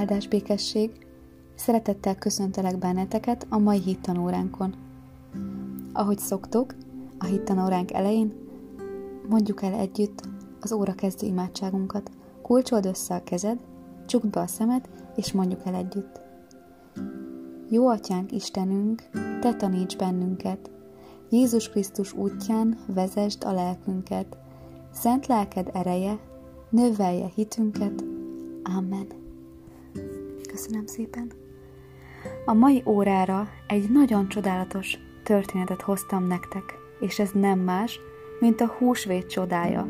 áldás békesség, szeretettel köszöntelek benneteket a mai hittanóránkon. Ahogy szoktuk, a hittanóránk elején mondjuk el együtt az óra kezdő imádságunkat. Kulcsold össze a kezed, csukd be a szemed, és mondjuk el együtt. Jó atyánk Istenünk, te taníts bennünket, Jézus Krisztus útján vezesd a lelkünket, szent lelked ereje, növelje hitünket. Amen. Köszönöm szépen. A mai órára egy nagyon csodálatos történetet hoztam nektek, és ez nem más, mint a húsvét csodája.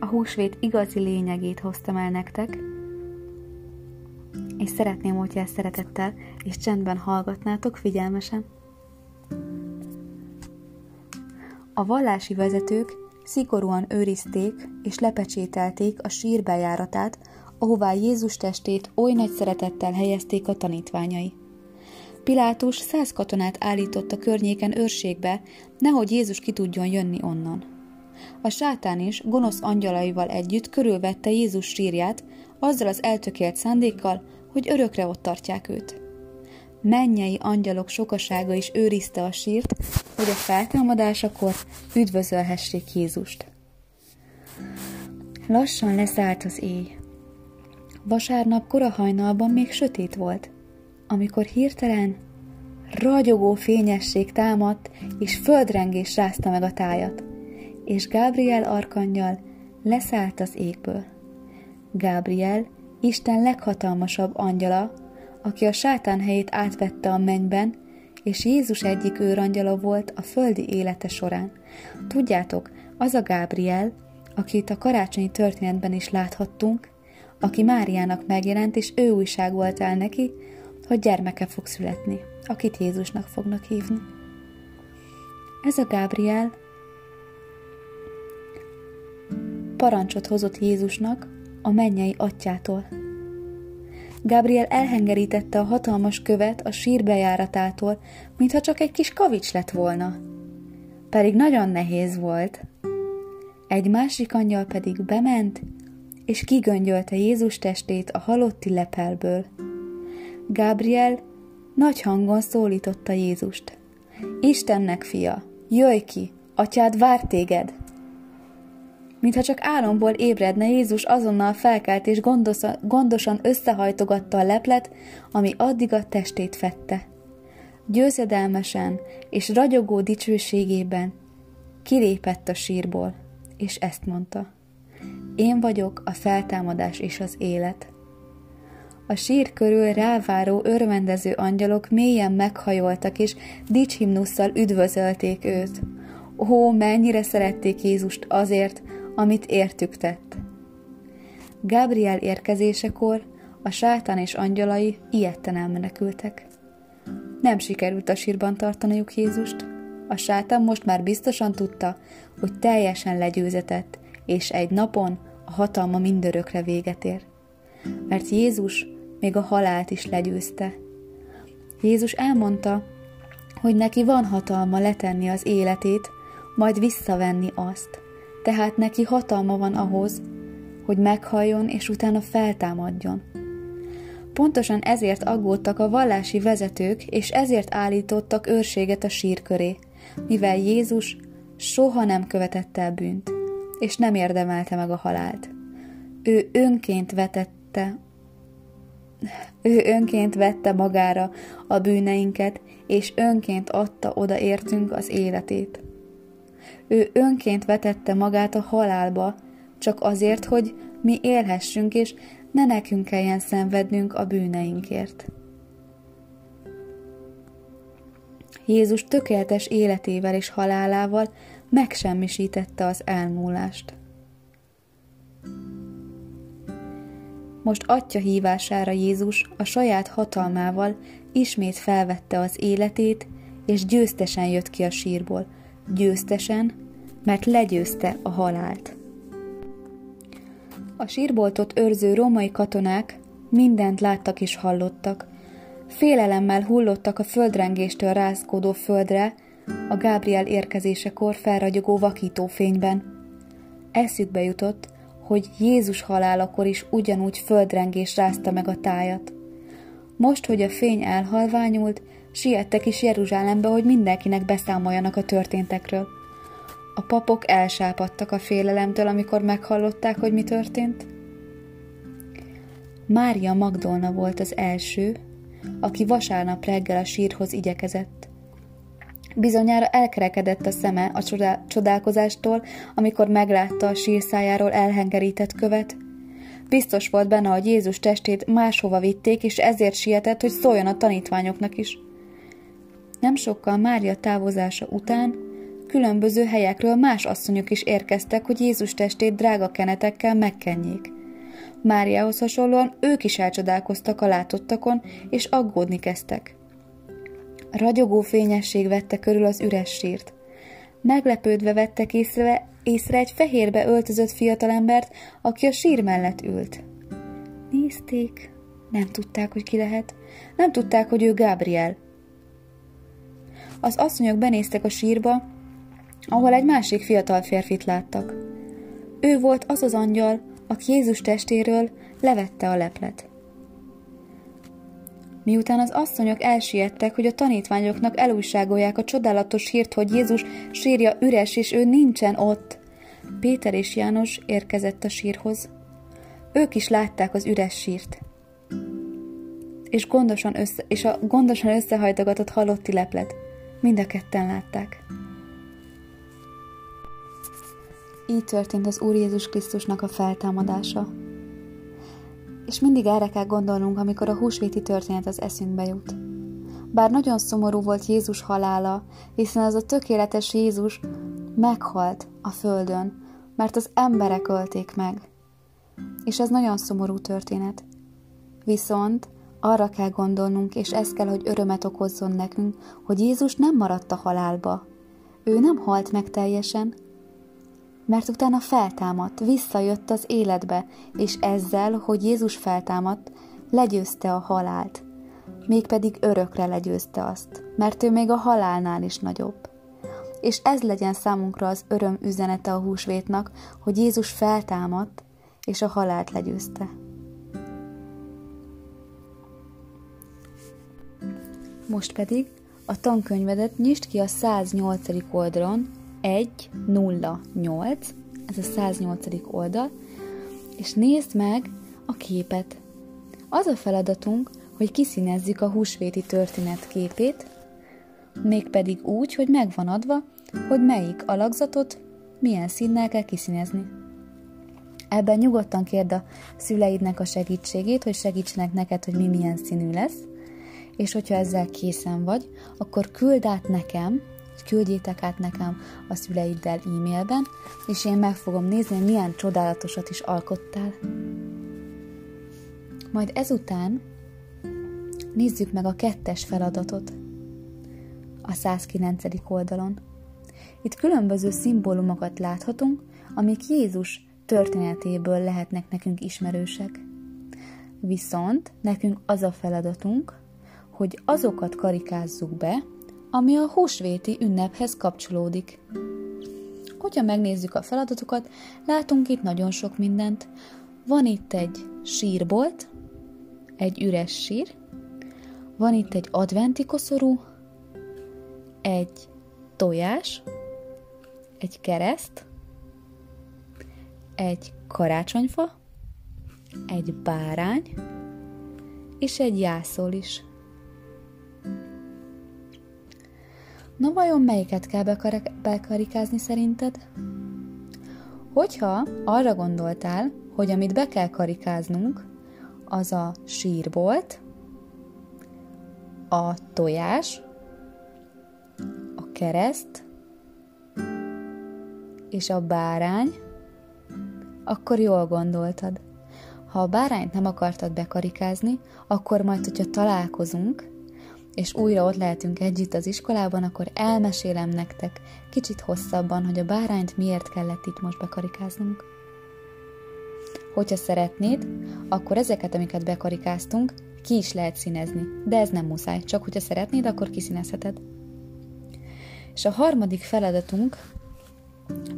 A húsvét igazi lényegét hoztam el nektek, és szeretném, hogyha ezt szeretettel és csendben hallgatnátok figyelmesen. A vallási vezetők szigorúan őrizték és lepecsételték a sír bejáratát, ahová Jézus testét oly nagy szeretettel helyezték a tanítványai. Pilátus száz katonát állított a környéken őrségbe, nehogy Jézus ki tudjon jönni onnan. A sátán is gonosz angyalaival együtt körülvette Jézus sírját, azzal az eltökélt szándékkal, hogy örökre ott tartják őt. Mennyei angyalok sokasága is őrizte a sírt, hogy a feltámadásakor üdvözölhessék Jézust. Lassan leszállt az éj. Vasárnap korahajnalban még sötét volt, amikor hirtelen ragyogó fényesség támadt, és földrengés rázta meg a tájat, és Gábriel arkangyal leszállt az égből. Gábriel, Isten leghatalmasabb angyala, aki a sátán helyét átvette a mennyben, és Jézus egyik őrangyala volt a földi élete során. Tudjátok, az a Gábriel, akit a karácsonyi történetben is láthattunk, aki Máriának megjelent, és ő újságolt el neki, hogy gyermeke fog születni, akit Jézusnak fognak hívni. Ez a Gábriel parancsot hozott Jézusnak a mennyei atyától. Gabriel elhengerítette a hatalmas követ a sír bejáratától, mintha csak egy kis kavics lett volna. Pedig nagyon nehéz volt. Egy másik angyal pedig bement, és kigöngyölte Jézus testét a halotti lepelből. Gabriel nagy hangon szólította Jézust. Istennek fia, jöjj ki, atyád vár téged! Mintha csak álomból ébredne, Jézus azonnal felkelt és gondosan összehajtogatta a leplet, ami addig a testét fette. Győzedelmesen és ragyogó dicsőségében kilépett a sírból, és ezt mondta. Én vagyok a feltámadás és az élet. A sír körül ráváró örvendező angyalok mélyen meghajoltak, és dicshimnusszal üdvözölték őt. Ó, mennyire szerették Jézust azért, amit értük tett. Gabriel érkezésekor a sátán és angyalai ilyetten elmenekültek. Nem sikerült a sírban tartaniuk Jézust, a sátán most már biztosan tudta, hogy teljesen legyőzetett, és egy napon a hatalma mindörökre véget ér. Mert Jézus még a halált is legyőzte. Jézus elmondta, hogy neki van hatalma letenni az életét, majd visszavenni azt tehát neki hatalma van ahhoz, hogy meghalljon és utána feltámadjon. Pontosan ezért aggódtak a vallási vezetők, és ezért állítottak őrséget a sír köré, mivel Jézus soha nem követett el bűnt, és nem érdemelte meg a halált. Ő önként vetette ő önként vette magára a bűneinket, és önként adta oda értünk az életét. Ő önként vetette magát a halálba, csak azért, hogy mi élhessünk, és ne nekünk kelljen szenvednünk a bűneinkért. Jézus tökéletes életével és halálával megsemmisítette az elmúlást. Most atya hívására Jézus a saját hatalmával ismét felvette az életét, és győztesen jött ki a sírból, győztesen, mert legyőzte a halált. A sírboltot őrző római katonák mindent láttak és hallottak. Félelemmel hullottak a földrengéstől rázkódó földre, a Gábriel érkezésekor felragyogó vakító fényben. Eszükbe jutott, hogy Jézus halálakor is ugyanúgy földrengés rázta meg a tájat. Most, hogy a fény elhalványult, siettek is Jeruzsálembe, hogy mindenkinek beszámoljanak a történtekről. A papok elsápadtak a félelemtől, amikor meghallották, hogy mi történt. Mária Magdolna volt az első, aki vasárnap reggel a sírhoz igyekezett. Bizonyára elkerekedett a szeme a csodálkozástól, amikor meglátta a sírszájáról elhengerített követ. Biztos volt benne, hogy Jézus testét máshova vitték, és ezért sietett, hogy szóljon a tanítványoknak is. Nem sokkal Mária távozása után különböző helyekről más asszonyok is érkeztek, hogy Jézus testét drága kenetekkel megkenjék. Máriához hasonlóan ők is elcsodálkoztak a látottakon, és aggódni kezdtek. Ragyogó fényesség vette körül az üres sírt. Meglepődve vettek észre, észre egy fehérbe öltözött fiatalembert, aki a sír mellett ült. Nézték, nem tudták, hogy ki lehet, nem tudták, hogy ő Gabriel. Az asszonyok benéztek a sírba, ahol egy másik fiatal férfit láttak. Ő volt az az angyal, aki Jézus testéről levette a leplet. Miután az asszonyok elsiettek, hogy a tanítványoknak elújságolják a csodálatos hírt, hogy Jézus sírja üres, és ő nincsen ott, Péter és János érkezett a sírhoz. Ők is látták az üres sírt. És, gondosan össze, és a gondosan összehajtogatott halotti leplet. Mind a ketten látták. Így történt az Úr Jézus Krisztusnak a feltámadása. És mindig erre kell gondolnunk, amikor a húsvéti történet az eszünkbe jut. Bár nagyon szomorú volt Jézus halála, hiszen az a tökéletes Jézus meghalt a földön, mert az emberek ölték meg. És ez nagyon szomorú történet. Viszont arra kell gondolnunk, és ez kell, hogy örömet okozzon nekünk, hogy Jézus nem maradt a halálba. Ő nem halt meg teljesen, mert utána feltámadt, visszajött az életbe, és ezzel, hogy Jézus feltámadt, legyőzte a halált, mégpedig örökre legyőzte azt, mert ő még a halálnál is nagyobb. És ez legyen számunkra az öröm üzenete a húsvétnak, hogy Jézus feltámadt, és a halált legyőzte. Most pedig a tankönyvedet nyisd ki a 108. oldalon, 108, ez a 108. oldal, és nézd meg a képet. Az a feladatunk, hogy kiszínezzük a húsvéti történet képét, mégpedig úgy, hogy megvan adva, hogy melyik alakzatot milyen színnel kell kiszínezni. Ebben nyugodtan kérd a szüleidnek a segítségét, hogy segítsenek neked, hogy mi milyen színű lesz, és hogyha ezzel készen vagy, akkor küld át nekem, küldjétek át nekem a szüleiddel e-mailben, és én meg fogom nézni, milyen csodálatosat is alkottál. Majd ezután nézzük meg a kettes feladatot a 109. oldalon. Itt különböző szimbólumokat láthatunk, amik Jézus történetéből lehetnek nekünk ismerősek. Viszont nekünk az a feladatunk, hogy azokat karikázzuk be, ami a húsvéti ünnephez kapcsolódik. Hogyha megnézzük a feladatokat, látunk itt nagyon sok mindent. Van itt egy sírbolt, egy üres sír, van itt egy adventi koszorú, egy tojás, egy kereszt, egy karácsonyfa, egy bárány és egy jászol is. Na vajon melyiket kell bekarikázni szerinted? Hogyha arra gondoltál, hogy amit be kell karikáznunk, az a sírbolt, a tojás, a kereszt és a bárány, akkor jól gondoltad. Ha a bárányt nem akartad bekarikázni, akkor majd, hogyha találkozunk, és újra ott lehetünk együtt az iskolában, akkor elmesélem nektek kicsit hosszabban, hogy a bárányt miért kellett itt most bekarikáznunk. Hogyha szeretnéd, akkor ezeket, amiket bekarikáztunk, ki is lehet színezni, de ez nem muszáj, csak hogyha szeretnéd, akkor kiszínezheted. És a harmadik feladatunk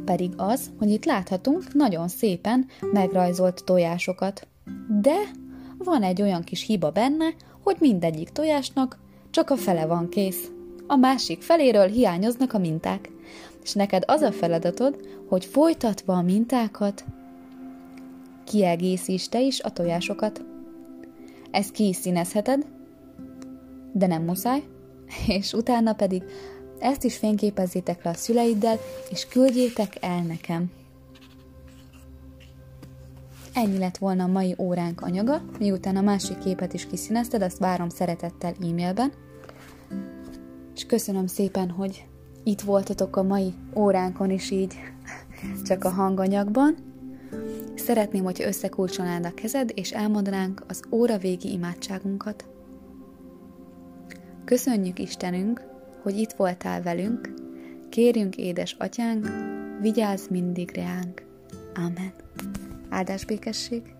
pedig az, hogy itt láthatunk nagyon szépen megrajzolt tojásokat. De van egy olyan kis hiba benne, hogy mindegyik tojásnak csak a fele van kész. A másik feléről hiányoznak a minták. És neked az a feladatod, hogy folytatva a mintákat, kiegészíts te is a tojásokat. Ezt ki is színezheted, de nem muszáj, és utána pedig ezt is fényképezzétek le a szüleiddel, és küldjétek el nekem. Ennyi lett volna a mai óránk anyaga, miután a másik képet is kiszínezted, azt várom szeretettel e-mailben. És köszönöm szépen, hogy itt voltatok a mai óránkon is így, csak a hanganyagban. Szeretném, hogy összekulcsolnád a kezed, és elmondanánk az óra végi imádságunkat. Köszönjük Istenünk, hogy itt voltál velünk, kérjünk édes atyánk, vigyázz mindig reánk. Amen. Áldás békesség!